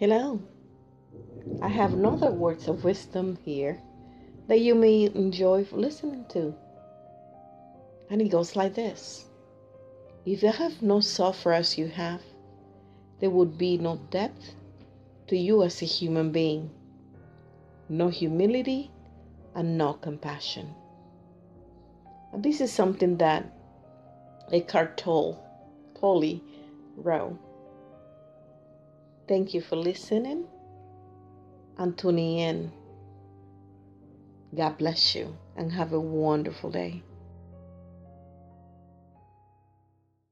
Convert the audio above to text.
Hello. I have another words of wisdom here that you may enjoy listening to. And it goes like this If you have no suffer as you have, there would be no depth to you as a human being, no humility, and no compassion. And this is something that Eckhart Tolle, Tolle wrote. Thank you for listening and tuning in. God bless you and have a wonderful day.